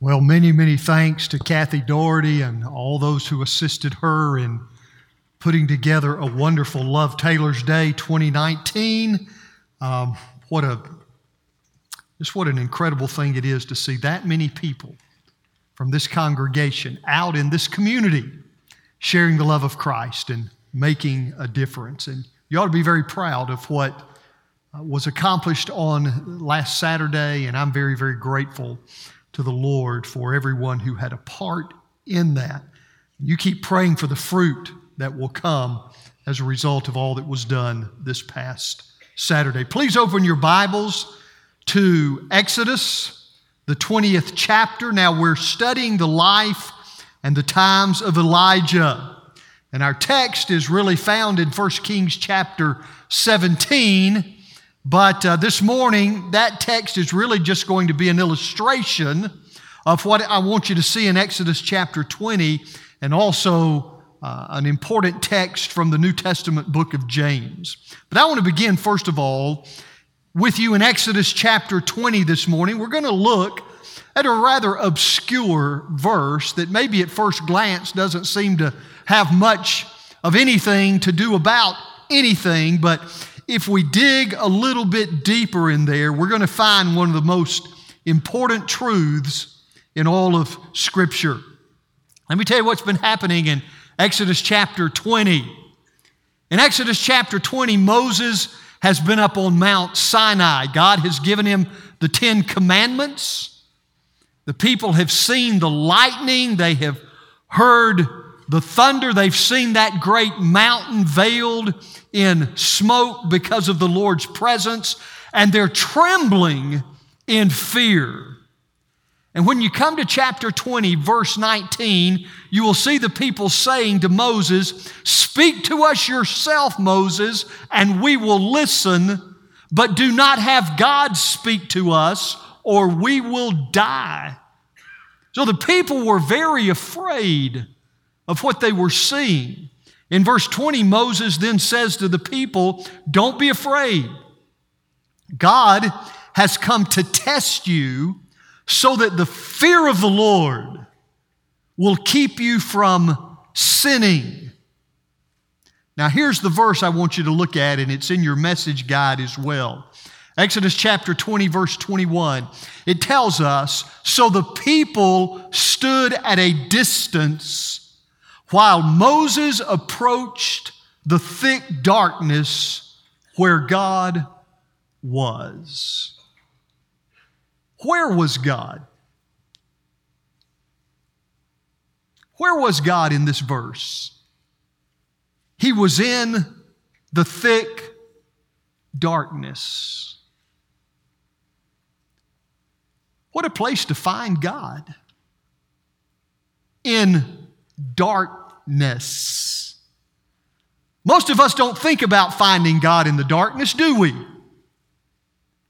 Well, many, many thanks to Kathy Doherty and all those who assisted her in putting together a wonderful Love Taylor's Day 2019. Um, what a just what an incredible thing it is to see that many people from this congregation out in this community sharing the love of Christ and making a difference. And you ought to be very proud of what uh, was accomplished on last Saturday, and I'm very, very grateful to the Lord for everyone who had a part in that. You keep praying for the fruit that will come as a result of all that was done this past Saturday. Please open your Bibles to Exodus, the 20th chapter. Now we're studying the life and the times of Elijah. And our text is really found in 1 Kings chapter 17. But uh, this morning, that text is really just going to be an illustration of what I want you to see in Exodus chapter 20 and also uh, an important text from the New Testament book of James. But I want to begin, first of all, with you in Exodus chapter 20 this morning. We're going to look at a rather obscure verse that maybe at first glance doesn't seem to have much of anything to do about anything, but if we dig a little bit deeper in there, we're going to find one of the most important truths in all of Scripture. Let me tell you what's been happening in Exodus chapter 20. In Exodus chapter 20, Moses has been up on Mount Sinai. God has given him the Ten Commandments. The people have seen the lightning, they have heard the thunder, they've seen that great mountain veiled in smoke because of the Lord's presence, and they're trembling in fear. And when you come to chapter 20, verse 19, you will see the people saying to Moses, Speak to us yourself, Moses, and we will listen, but do not have God speak to us, or we will die. So the people were very afraid of what they were seeing. In verse 20, Moses then says to the people, Don't be afraid. God has come to test you so that the fear of the Lord will keep you from sinning. Now, here's the verse I want you to look at, and it's in your message guide as well. Exodus chapter 20, verse 21. It tells us So the people stood at a distance while Moses approached the thick darkness where God was. Where was God? Where was God in this verse? He was in the thick darkness. What a place to find God. In darkness. Most of us don't think about finding God in the darkness, do we?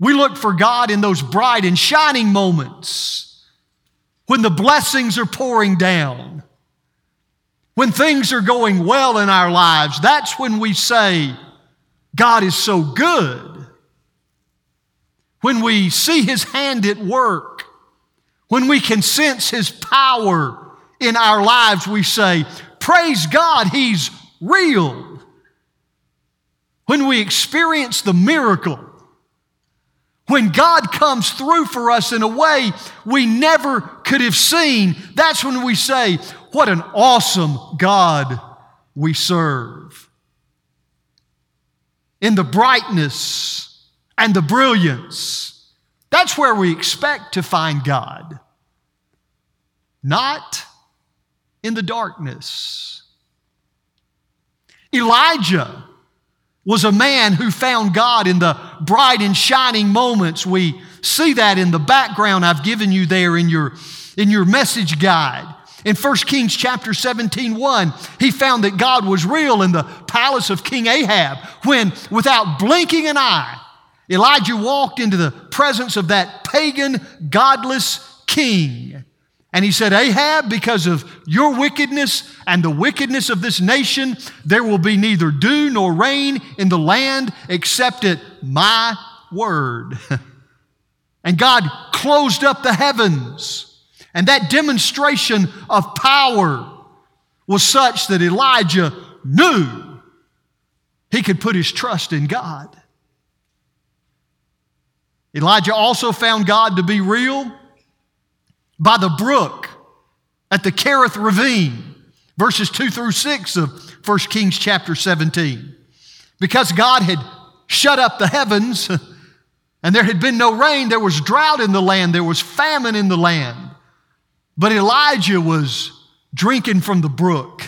We look for God in those bright and shining moments when the blessings are pouring down, when things are going well in our lives. That's when we say, God is so good. When we see His hand at work, when we can sense His power in our lives, we say, Praise God, He's real. When we experience the miracle, when God comes through for us in a way we never could have seen, that's when we say, What an awesome God we serve. In the brightness and the brilliance, that's where we expect to find God. Not in the darkness. Elijah was a man who found God in the bright and shining moments. We see that in the background I've given you there in your, in your message guide. In 1 Kings chapter 17, 1, he found that God was real in the palace of King Ahab when, without blinking an eye, Elijah walked into the presence of that pagan, godless king. And he said, Ahab, because of your wickedness and the wickedness of this nation, there will be neither dew nor rain in the land except at my word. and God closed up the heavens And that demonstration of power was such that Elijah knew he could put his trust in God. Elijah also found God to be real by the brook at the Kerith Ravine, verses 2 through 6 of 1 Kings chapter 17. Because God had shut up the heavens and there had been no rain, there was drought in the land, there was famine in the land. But Elijah was drinking from the brook.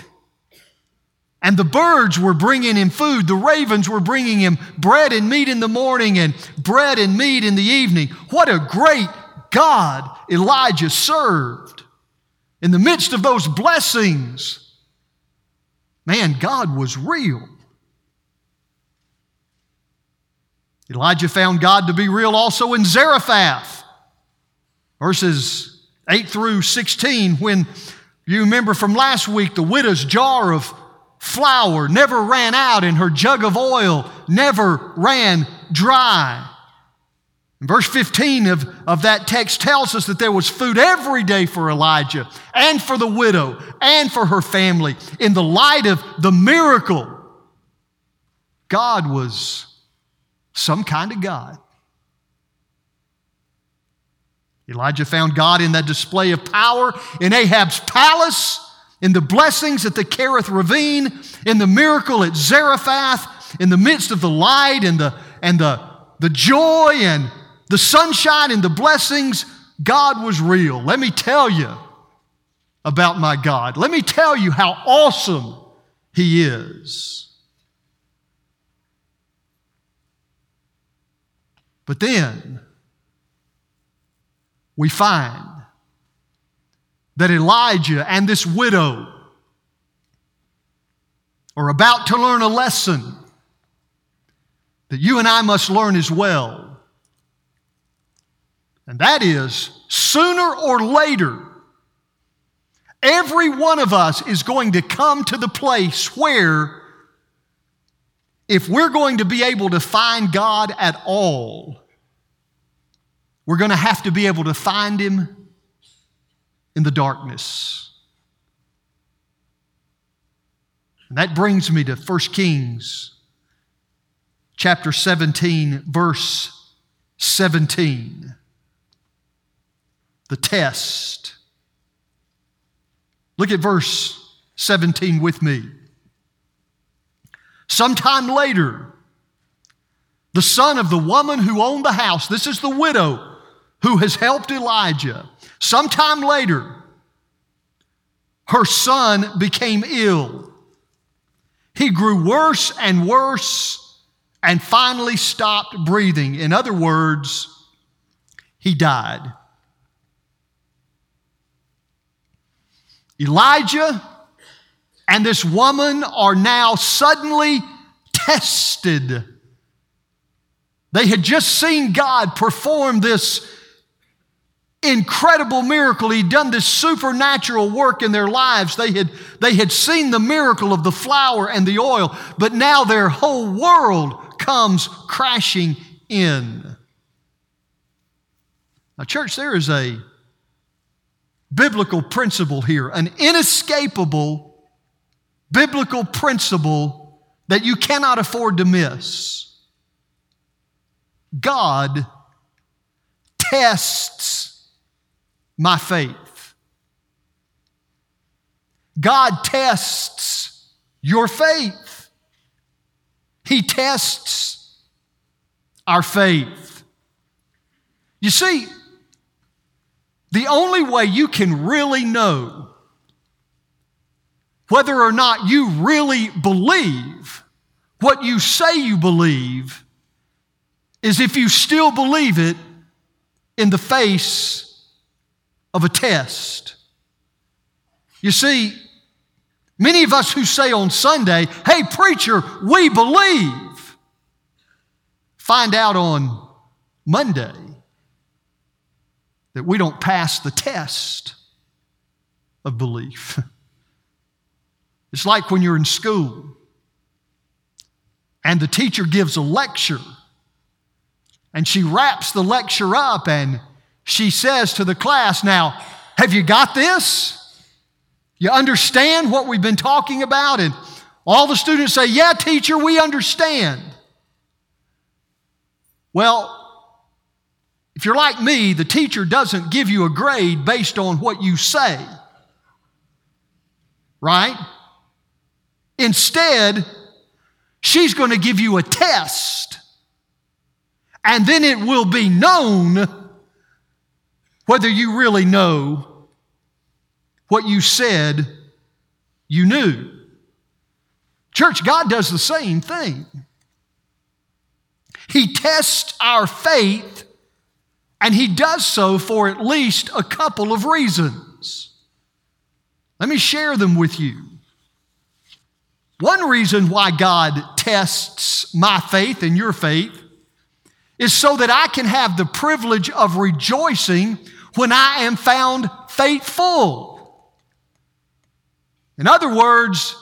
And the birds were bringing him food. The ravens were bringing him bread and meat in the morning and bread and meat in the evening. What a great God Elijah served. In the midst of those blessings, man, God was real. Elijah found God to be real also in Zarephath. Verses 8 through 16, when you remember from last week, the widow's jar of flour never ran out and her jug of oil never ran dry. Verse 15 of, of that text tells us that there was food every day for Elijah and for the widow and for her family. In the light of the miracle, God was some kind of God. Elijah found God in that display of power in Ahab's palace, in the blessings at the Kerith Ravine, in the miracle at Zarephath, in the midst of the light and the, and the, the joy and the sunshine and the blessings. God was real. Let me tell you about my God. Let me tell you how awesome He is. But then, we find that Elijah and this widow are about to learn a lesson that you and I must learn as well. And that is sooner or later, every one of us is going to come to the place where if we're going to be able to find God at all, we're going to have to be able to find him in the darkness. And that brings me to 1 Kings chapter 17, verse 17. The test. Look at verse 17 with me. Sometime later, the son of the woman who owned the house, this is the widow who has helped Elijah. Sometime later, her son became ill. He grew worse and worse and finally stopped breathing. In other words, he died. Elijah and this woman are now suddenly tested. They had just seen God perform this incredible miracle. He'd done this supernatural work in their lives. They had, they had seen the miracle of the flour and the oil, but now their whole world comes crashing in. Now, church, there is a biblical principle here, an inescapable biblical principle that you cannot afford to miss. God tests my faith. God tests your faith. He tests our faith. You see, the only way you can really know whether or not you really believe what you say you believe is if you still believe it in the face of a test. You see, many of us who say on Sunday, hey, preacher, we believe, find out on Monday that we don't pass the test of belief. It's like when you're in school and the teacher gives a lecture and she wraps the lecture up and she says to the class, Now, Have you got this? You understand what we've been talking about? And all the students say, Yeah, teacher, we understand. Well, if you're like me, the teacher doesn't give you a grade based on what you say, right? Instead, she's going to give you a test, and then it will be known whether you really know what you said you knew. Church, God does the same thing. He tests our faith, and He does so for at least a couple of reasons. Let me share them with you. One reason why God tests my faith and your faith is so that I can have the privilege of rejoicing when I am found faithful. In other words,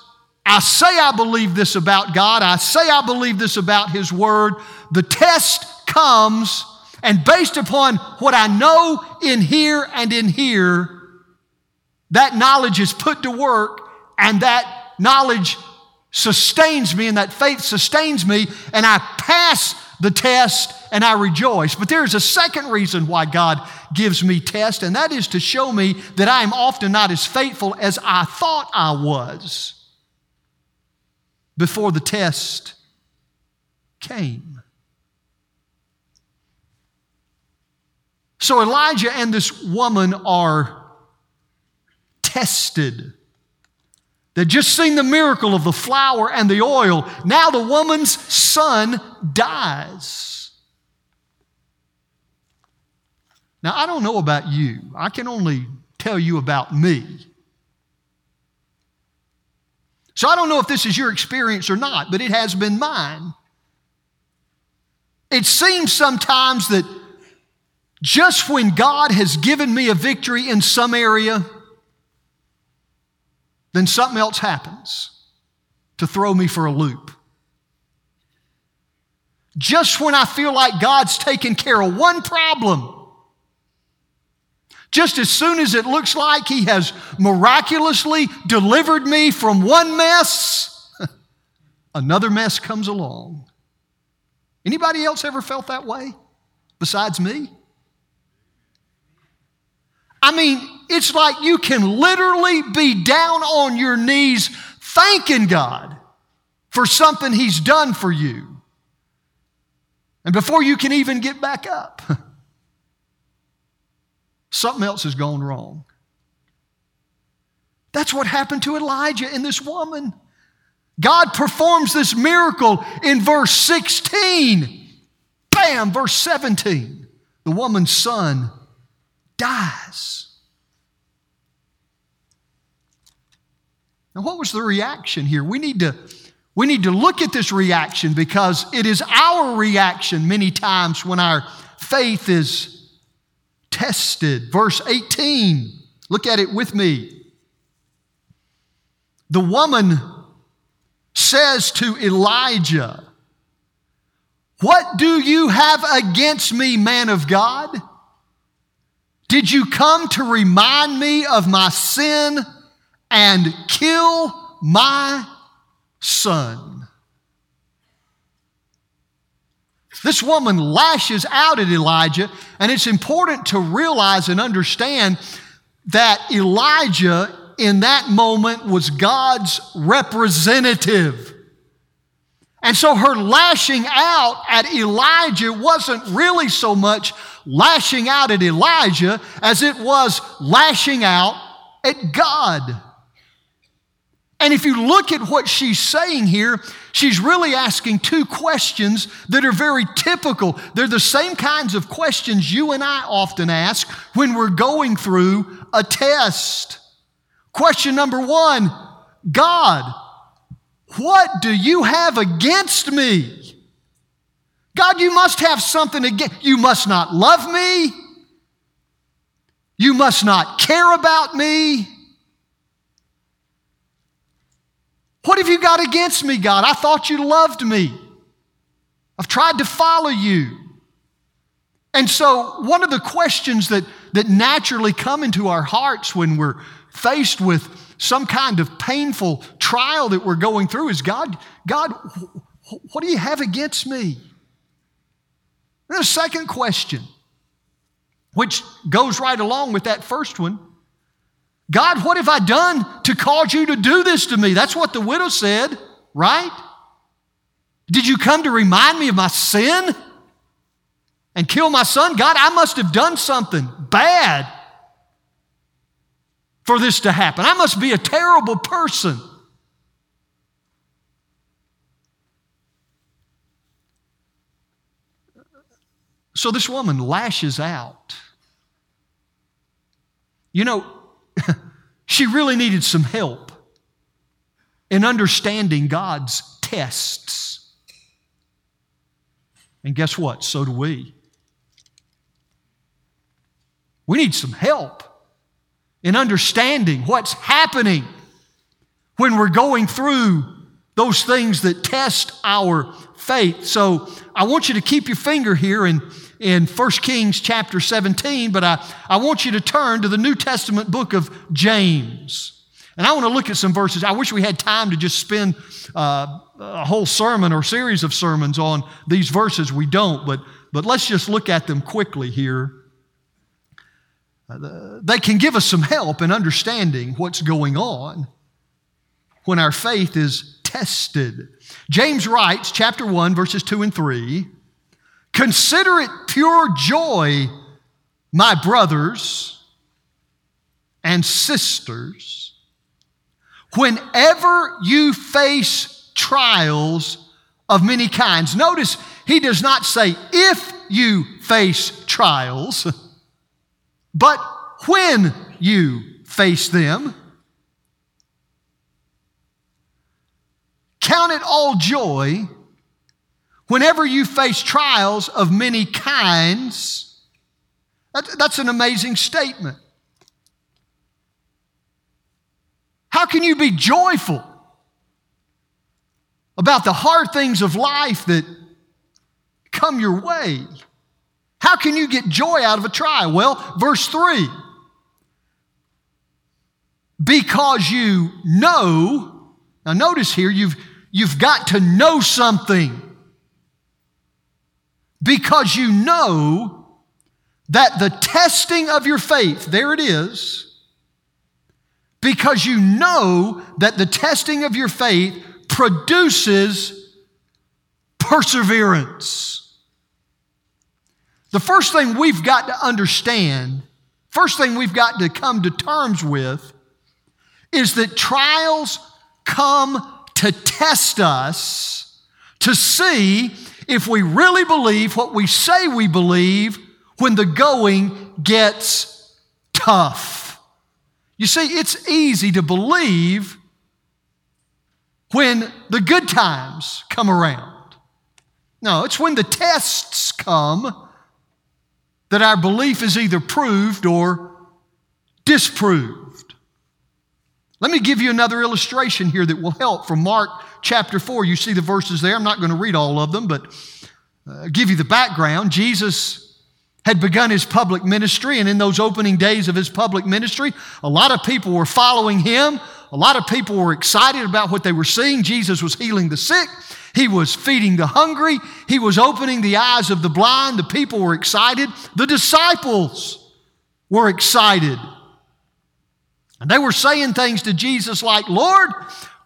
I say I believe this about God, I say I believe this about His Word. The test comes, and based upon what I know in here and in here, that knowledge is put to work, and that knowledge sustains me, and that faith sustains me, and I pass the test and I rejoice. But there's a second reason why God gives me tests, and that is to show me that I am often not as faithful as I thought I was before the test came. So Elijah and this woman are tested. They'd just seen the miracle of the flour and the oil. Now the woman's son dies. Now, I don't know about you. I can only tell you about me. So I don't know if this is your experience or not, but it has been mine. It seems sometimes that just when God has given me a victory in some area, then something else happens to throw me for a loop. Just when I feel like God's taken care of one problem, just as soon as it looks like He has miraculously delivered me from one mess, another mess comes along. Anybody else ever felt that way besides me? I mean, it's like you can literally be down on your knees thanking God for something He's done for you. And before you can even get back up, Something else has gone wrong. That's what happened to Elijah and this woman. God performs this miracle in verse 16. Bam, verse 17. The woman's son dies. Now, what was the reaction here? We need to, we need to look at this reaction because it is our reaction many times when our faith is tested. Verse 18, look at it with me. The woman says to Elijah, What do you have against me, man of God? Did you come to remind me of my sin and kill my son? This woman lashes out at Elijah, and it's important to realize and understand that Elijah in that moment was God's representative. And so her lashing out at Elijah wasn't really so much lashing out at Elijah as it was lashing out at God. And if you look at what she's saying here, she's really asking two questions that are very typical. They're the same kinds of questions you and I often ask when we're going through a test. Question number one God, what do you have against me? God, you must have something against you must not love me. You must not care about me. What have you got against me, God? I thought you loved me. I've tried to follow you. And so, one of the questions that that naturally come into our hearts when we're faced with some kind of painful trial that we're going through is God, God, what do you have against me? And the second question, which goes right along with that first one God, what have I done to cause you to do this to me? That's what the widow said, right? Did you come to remind me of my sin and kill my son? God, I must have done something bad for this to happen. I must be a terrible person. So this woman lashes out. You know, she really needed some help in understanding God's tests. And guess what? So do we. We need some help in understanding what's happening when we're going through those things that test our faith. So I want you to keep your finger here in in 1 Kings chapter 17, but I, I want you to turn to the New Testament book of James. And I want to look at some verses. I wish we had time to just spend uh, a whole sermon or series of sermons on these verses. We don't, but, but let's just look at them quickly here. They can give us some help in understanding what's going on when our faith is tested. James writes, chapter 1, verses 2 and 3 Consider it pure joy, my brothers and sisters, whenever you face trials of many kinds. Notice he does not say if you face trials, but when you face them. Count it all joy Whenever you face trials of many kinds, that's an amazing statement. How can you be joyful about the hard things of life that come your way? How can you get joy out of a trial? Well, verse 3 because you know, now notice here, you've, you've got to know something because you know that the testing of your faith, there it is, because you know that the testing of your faith produces perseverance. The first thing we've got to understand, first thing we've got to come to terms with, is that trials come to test us to see if we really believe what we say we believe when the going gets tough. You see, it's easy to believe when the good times come around. No, it's when the tests come that our belief is either proved or disproved. Let me give you another illustration here that will help from Mark chapter 4. You see the verses there. I'm not going to read all of them, but uh, give you the background. Jesus had begun his public ministry, and in those opening days of his public ministry, a lot of people were following him. A lot of people were excited about what they were seeing. Jesus was healing the sick. He was feeding the hungry. He was opening the eyes of the blind. The people were excited. The disciples were excited. And they were saying things to Jesus like, Lord,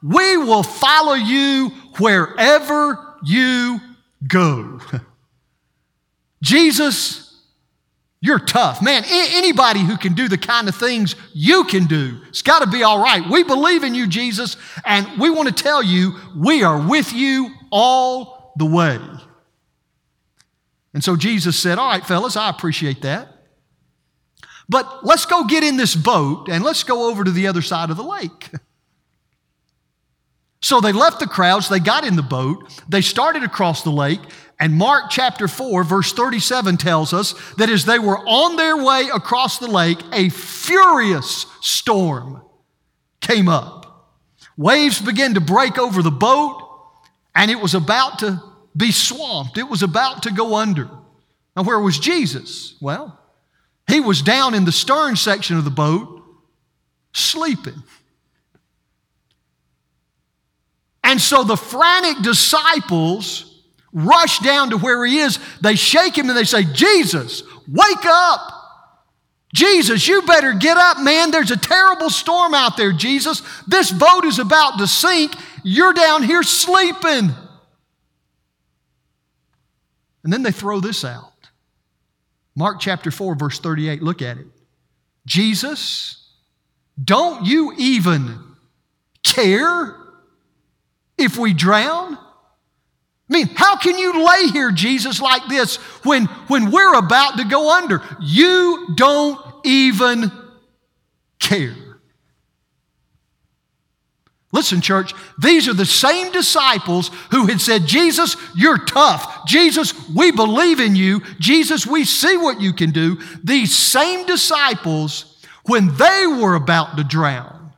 we will follow you wherever you go. Jesus, you're tough. Man, anybody who can do the kind of things you can do, it's got to be all right. We believe in you, Jesus, and we want to tell you we are with you all the way. And so Jesus said, All right, fellas, I appreciate that. But let's go get in this boat and let's go over to the other side of the lake. So they left the crowds, they got in the boat, they started across the lake, and Mark chapter 4, verse 37 tells us that as they were on their way across the lake, a furious storm came up. Waves began to break over the boat, and it was about to be swamped. It was about to go under. Now, where was Jesus? Well, He was down in the stern section of the boat, sleeping. And so the frantic disciples rush down to where he is. They shake him and they say, Jesus, wake up. Jesus, you better get up, man. There's a terrible storm out there, Jesus. This boat is about to sink. You're down here sleeping. And then they throw this out. Mark chapter 4, verse 38, look at it. Jesus, don't you even care if we drown? I mean, how can you lay here, Jesus, like this when, when we're about to go under? You don't even care. Listen, church, these are the same disciples who had said, Jesus, you're tough. Jesus, we believe in you. Jesus, we see what you can do. These same disciples, when they were about to drown,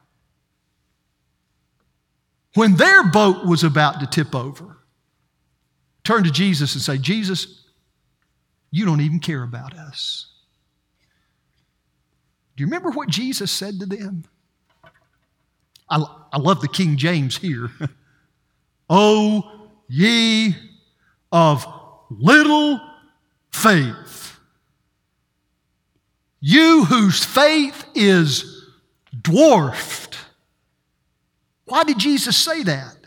when their boat was about to tip over, turn to Jesus and say, Jesus, you don't even care about us. Do you remember what Jesus said to them? I, I love the King James here. oh, ye of little faith. You whose faith is dwarfed. Why did Jesus say that?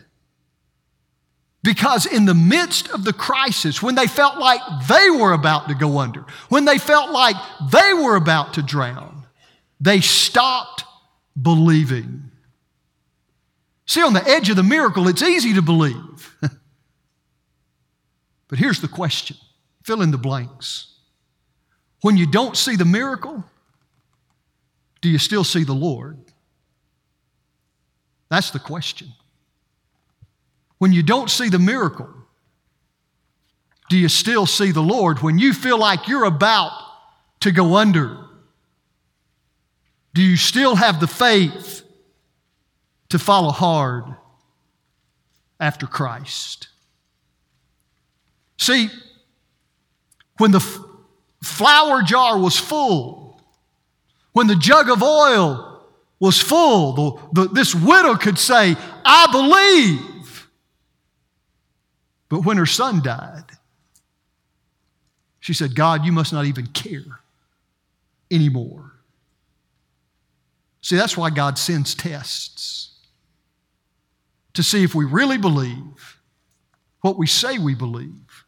Because in the midst of the crisis, when they felt like they were about to go under, when they felt like they were about to drown, they stopped believing. See, on the edge of the miracle, it's easy to believe. but here's the question fill in the blanks. When you don't see the miracle, do you still see the Lord? That's the question. When you don't see the miracle, do you still see the Lord? When you feel like you're about to go under, do you still have the faith to follow hard after Christ. See, when the f- flour jar was full, when the jug of oil was full, the, the, this widow could say, I believe. But when her son died, she said, God, you must not even care anymore. See, that's why God sends tests to see if we really believe what we say we believe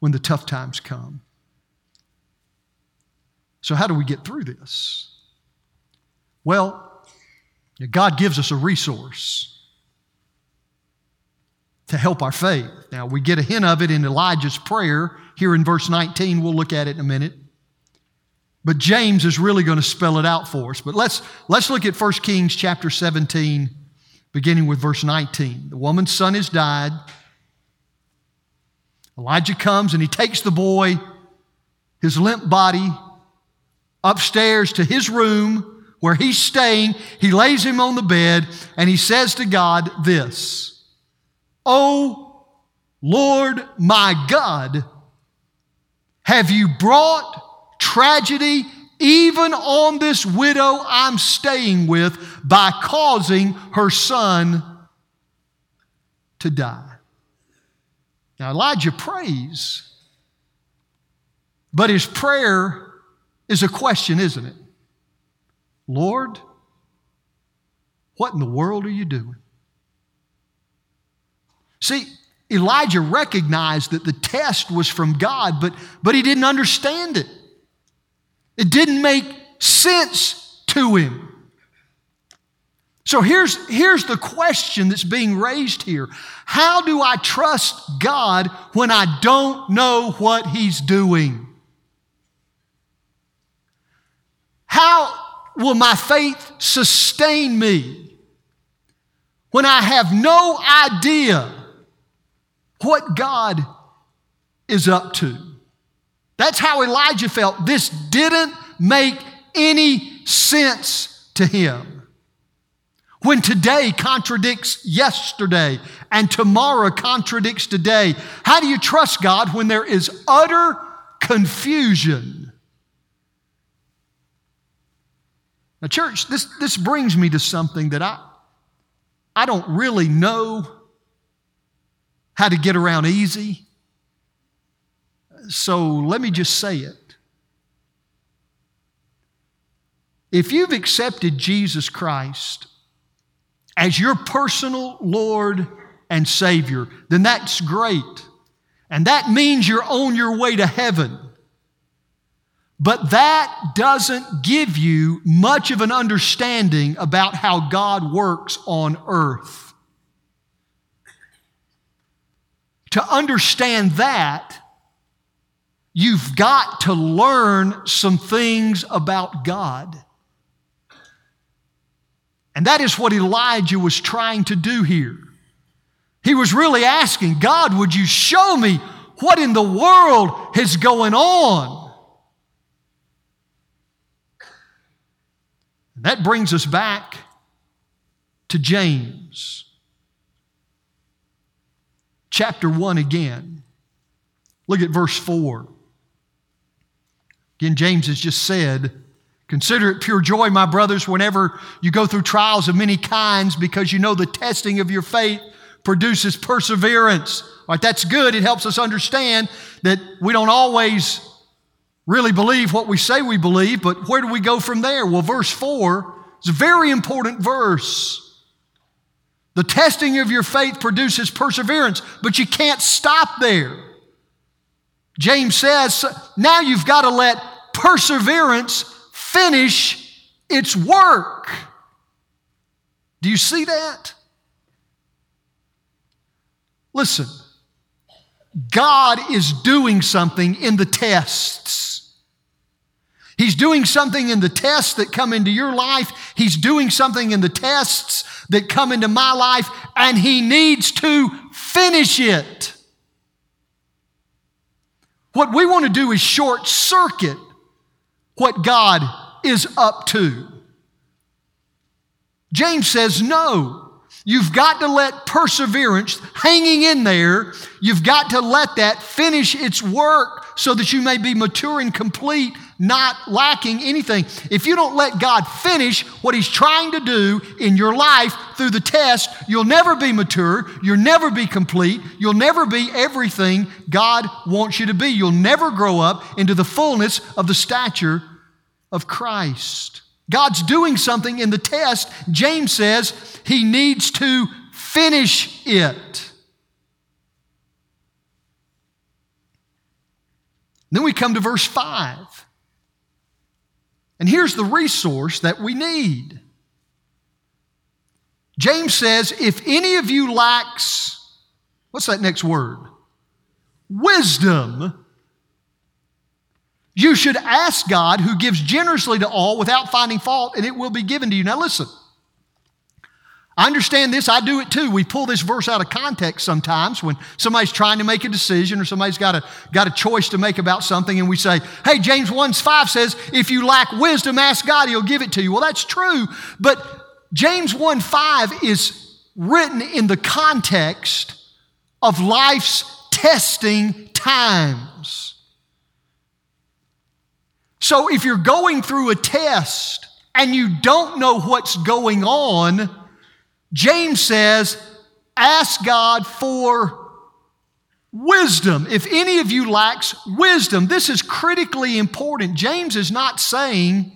when the tough times come. So, how do we get through this? Well, God gives us a resource to help our faith. Now, we get a hint of it in Elijah's prayer here in verse 19. We'll look at it in a minute. But James is really going to spell it out for us. But let's, let's look at 1 Kings chapter 17 beginning with verse 19. The woman's son has died. Elijah comes and he takes the boy, his limp body, upstairs to his room where he's staying. He lays him on the bed and he says to God this Oh, Lord my God, have you brought tragedy even on this widow I'm staying with by causing her son to die. Now, Elijah prays, but his prayer is a question, isn't it? Lord, what in the world are you doing? See, Elijah recognized that the test was from God, but, but he didn't understand it. It didn't make sense to him. So here's, here's the question that's being raised here How do I trust God when I don't know what He's doing? How will my faith sustain me when I have no idea what God is up to. That's how Elijah felt. This didn't make any sense to him. When today contradicts yesterday and tomorrow contradicts today, how do you trust God when there is utter confusion? Now, church, this, this brings me to something that I, I don't really know how to get around easy. So let me just say it. If you've accepted Jesus Christ as your personal Lord and Savior, then that's great. And that means you're on your way to heaven. But that doesn't give you much of an understanding about how God works on earth. To understand that, you've got to learn some things about God. And that is what Elijah was trying to do here. He was really asking, God, would you show me what in the world is going on? That brings us back to James. Chapter 1 again. Look at verse 4. Again, James has just said, Consider it pure joy, my brothers, whenever you go through trials of many kinds, because you know the testing of your faith produces perseverance. All right, that's good. It helps us understand that we don't always really believe what we say we believe, but where do we go from there? Well, verse 4 is a very important verse. The testing of your faith produces perseverance, but you can't stop there. James says, now you've got to let perseverance finish its work. Do you see that? Listen, God is doing something in the tests. He's doing something in the tests that come into your life. He's doing something in the tests that come into my life, and He needs to finish it. What we want to do is short circuit what God is up to. James says, no. You've got to let perseverance hanging in there, you've got to let that finish its work so that you may be mature and complete, not lacking anything. If you don't let God finish what He's trying to do in your life through the test, you'll never be mature, you'll never be complete, you'll never be everything God wants you to be. You'll never grow up into the fullness of the stature of Christ. God's doing something in the test. James says he needs to finish it. Then we come to verse 5. And here's the resource that we need. James says, if any of you lacks, what's that next word? Wisdom. You should ask God, who gives generously to all without finding fault, and it will be given to you. Now, listen. I understand this. I do it too. We pull this verse out of context sometimes when somebody's trying to make a decision or somebody's got a, got a choice to make about something, and we say, Hey, James 1 5 says, If you lack wisdom, ask God, He'll give it to you. Well, that's true. But James 1 5 is written in the context of life's testing times. So if you're going through a test and you don't know what's going on, James says, ask God for wisdom. If any of you lacks wisdom, this is critically important. James is not saying,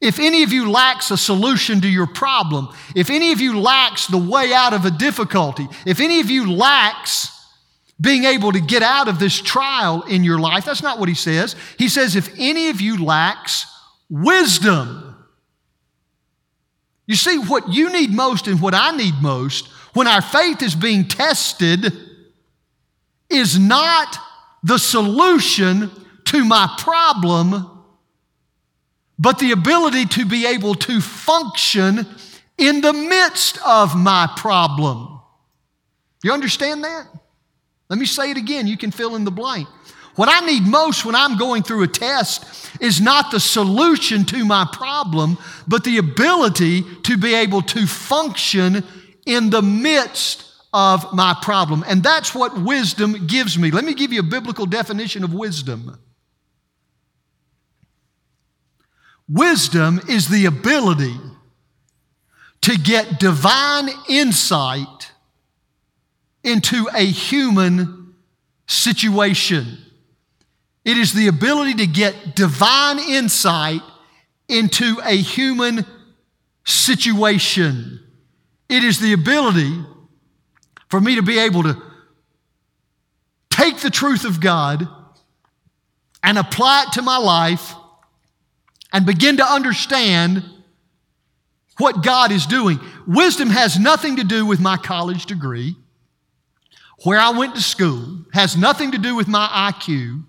if any of you lacks a solution to your problem, if any of you lacks the way out of a difficulty, if any of you lacks being able to get out of this trial in your life. That's not what he says. He says, if any of you lacks wisdom, you see, what you need most and what I need most when our faith is being tested is not the solution to my problem, but the ability to be able to function in the midst of my problem. You understand that? Let me say it again. You can fill in the blank. What I need most when I'm going through a test is not the solution to my problem, but the ability to be able to function in the midst of my problem. And that's what wisdom gives me. Let me give you a biblical definition of wisdom. Wisdom is the ability to get divine insight into a human situation. It is the ability to get divine insight into a human situation. It is the ability for me to be able to take the truth of God and apply it to my life and begin to understand what God is doing. Wisdom has nothing to do with my college degree, where I went to school, has nothing to do with my IQ.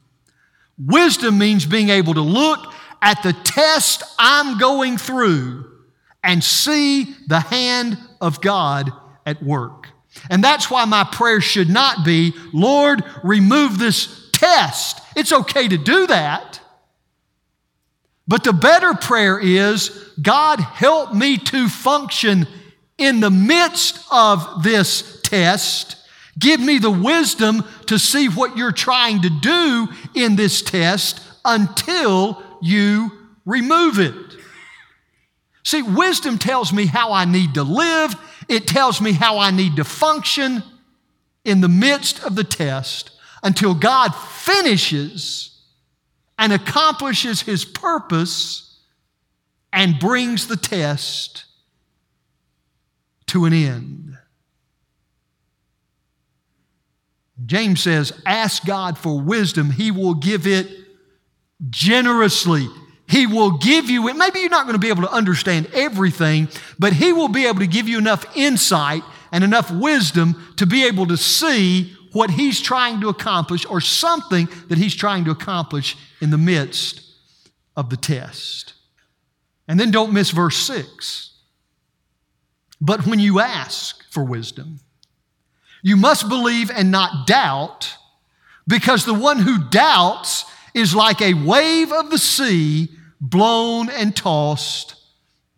Wisdom means being able to look at the test I'm going through and see the hand of God at work. And that's why my prayer should not be, Lord, remove this test. It's okay to do that. But the better prayer is, God, help me to function in the midst of this test. Give me the wisdom to see what you're trying to do in this test until you remove it. See, wisdom tells me how I need to live, it tells me how I need to function in the midst of the test until God finishes and accomplishes his purpose and brings the test to an end. James says, Ask God for wisdom, he will give it generously. He will give you it. Maybe you're not going to be able to understand everything, but He will be able to give you enough insight and enough wisdom to be able to see what He's trying to accomplish or something that He's trying to accomplish in the midst of the test. And then don't miss verse 6. But when you ask for wisdom, you must believe and not doubt, because the one who doubts is like a wave of the sea blown and tossed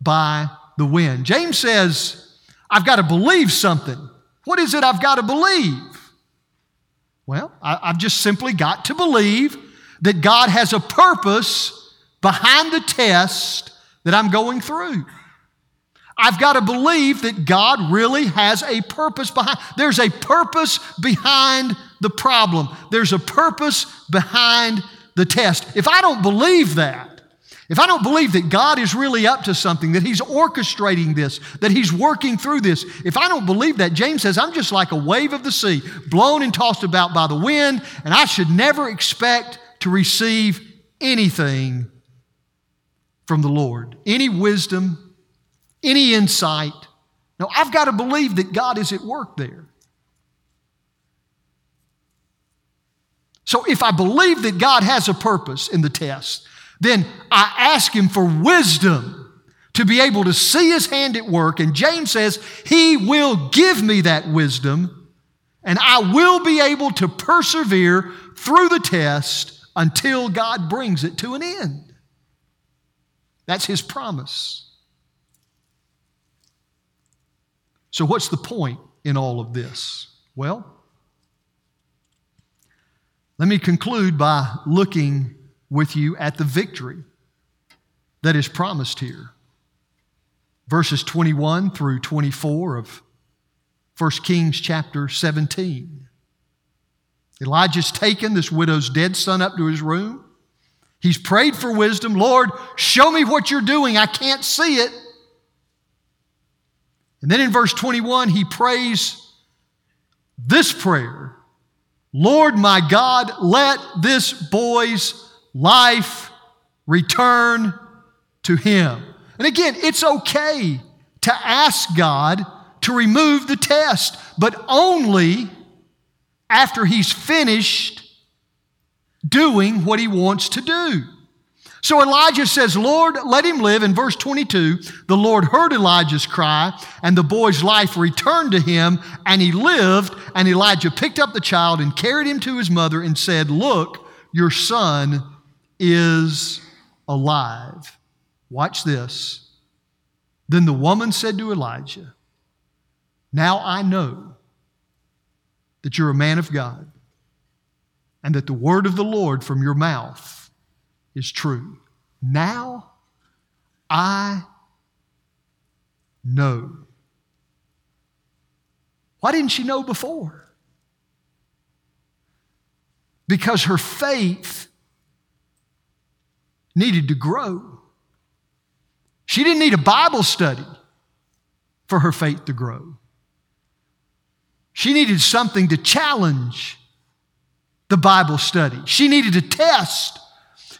by the wind. James says, I've got to believe something. What is it I've got to believe? Well, I've just simply got to believe that God has a purpose behind the test that I'm going through. I've got to believe that God really has a purpose behind. There's a purpose behind the problem. There's a purpose behind the test. If I don't believe that, if I don't believe that God is really up to something, that He's orchestrating this, that He's working through this, if I don't believe that, James says, I'm just like a wave of the sea, blown and tossed about by the wind, and I should never expect to receive anything from the Lord, any wisdom, any insight. No, I've got to believe that God is at work there. So if I believe that God has a purpose in the test, then I ask Him for wisdom to be able to see His hand at work. And James says, He will give me that wisdom, and I will be able to persevere through the test until God brings it to an end. That's his promise. So, what's the point in all of this? Well, let me conclude by looking with you at the victory that is promised here. Verses 21 through 24 of 1 Kings chapter 17. Elijah's taken this widow's dead son up to his room. He's prayed for wisdom. Lord, show me what you're doing. I can't see it. And then in verse 21, he prays this prayer Lord my God, let this boy's life return to him. And again, it's okay to ask God to remove the test, but only after he's finished doing what he wants to do. So Elijah says, Lord, let him live. In verse 22, the Lord heard Elijah's cry, and the boy's life returned to him, and he lived. And Elijah picked up the child and carried him to his mother and said, Look, your son is alive. Watch this. Then the woman said to Elijah, Now I know that you're a man of God and that the word of the Lord from your mouth is true. Now I know. Why didn't she know before? Because her faith needed to grow. She didn't need a Bible study for her faith to grow. She needed something to challenge the Bible study. She needed a test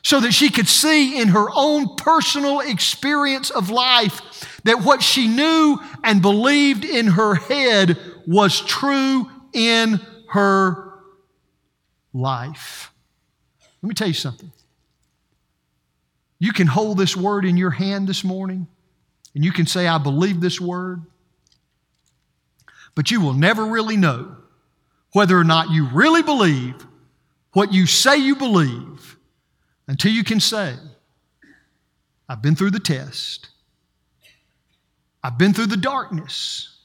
so that she could see in her own personal experience of life that what she knew and believed in her head was true in her life. Let me tell you something. You can hold this word in your hand this morning and you can say, I believe this word, but you will never really know whether or not you really believe what you say you believe until you can say, I've been through the test, I've been through the darkness,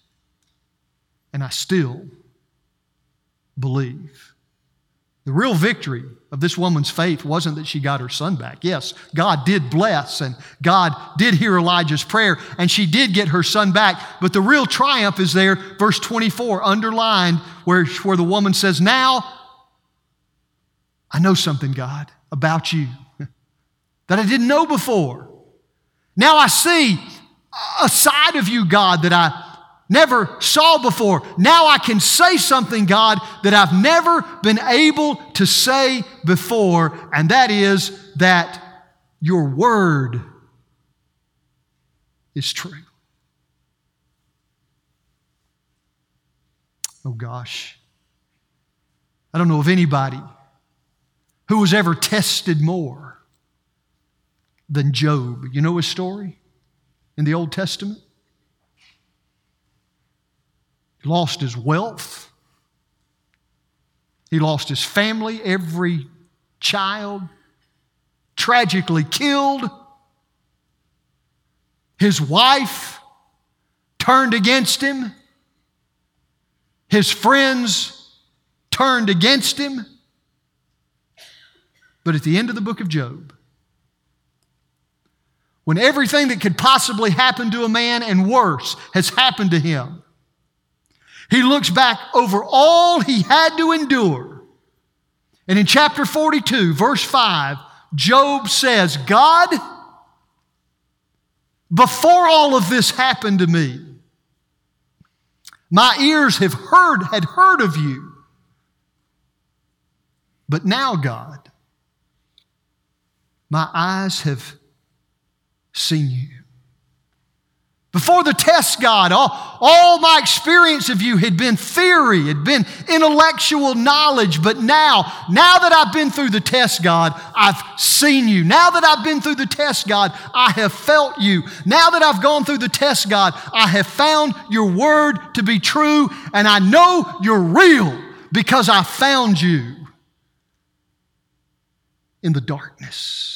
and I still believe. The real victory of this woman's faith wasn't that she got her son back. Yes, God did bless and God did hear Elijah's prayer and she did get her son back. But the real triumph is there, verse 24, underlined, where, where the woman says, Now I know something, God, about you that I didn't know before. Now I see a side of you, God, that I never saw before. Now I can say something, God, that I've never been able to say before, and that is that your word is true. Oh gosh. I don't know of anybody who was ever tested more than Job. You know his story in the Old Testament? He lost his wealth. He lost his family, every child, tragically killed. His wife turned against him. His friends turned against him. But at the end of the book of Job, when everything that could possibly happen to a man and worse has happened to him, he looks back over all he had to endure. And in chapter 42, verse 5, Job says, God, before all of this happened to me, my ears have heard, had heard of you. But now, God, my eyes have seen you. Before the test, God, all, all my experience of you had been theory, had been intellectual knowledge, but now, now that I've been through the test, God, I've seen you. Now that I've been through the test, God, I have felt you. Now that I've gone through the test, God, I have found your word to be true, and I know you're real because I found you in the darkness.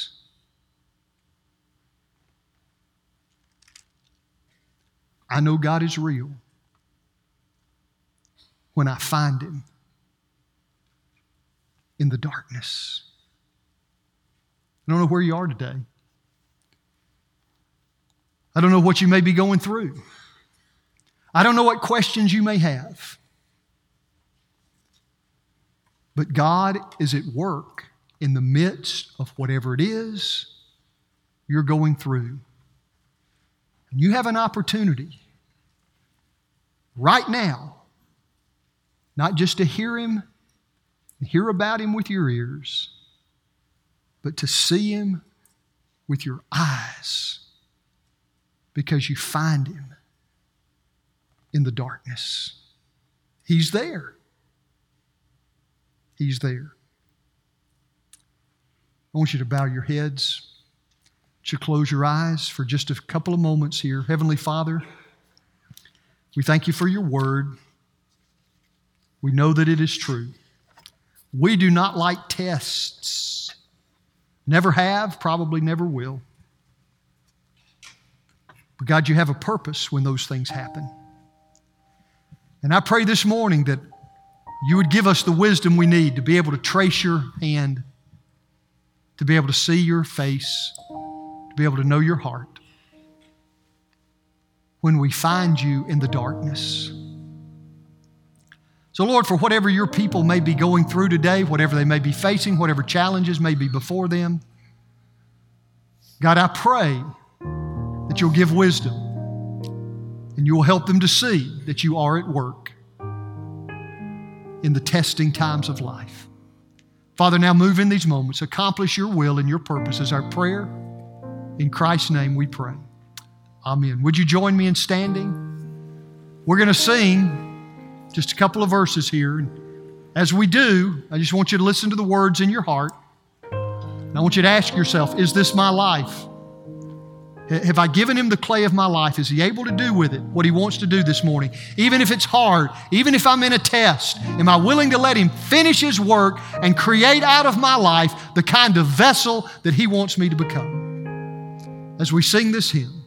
I know God is real when I find Him in the darkness. I don't know where you are today. I don't know what you may be going through. I don't know what questions you may have. But God is at work in the midst of whatever it is you're going through. And you have an opportunity right now, not just to hear Him hear about Him with your ears, but to see Him with your eyes because you find Him in the darkness. He's there. He's there. I want you to bow your heads. To close your eyes for just a couple of moments here. Heavenly Father, we thank you for your word. We know that it is true. We do not like tests. Never have, probably never will. But God, you have a purpose when those things happen. And I pray this morning that you would give us the wisdom we need to be able to trace your hand, to be able to see your face, be able to know your heart. when we find you in the darkness. So, Lord, for whatever your people may be going through today, whatever they may be facing, whatever challenges may be before them, God, I pray that you'll give wisdom and you will help them to see that you are at work in the testing times of life. Father, now move in these moments, accomplish your will and your purpose our prayer. In Christ's name we pray. Amen. Would you join me in standing? We're going to sing just a couple of verses here. As we do, I just want you to listen to the words in your heart. And I want you to ask yourself is this my life? Have I given him the clay of my life? Is he able to do with it what he wants to do this morning? Even if it's hard, even if I'm in a test, am I willing to let him finish his work and create out of my life the kind of vessel that he wants me to become? As we sing this hymn,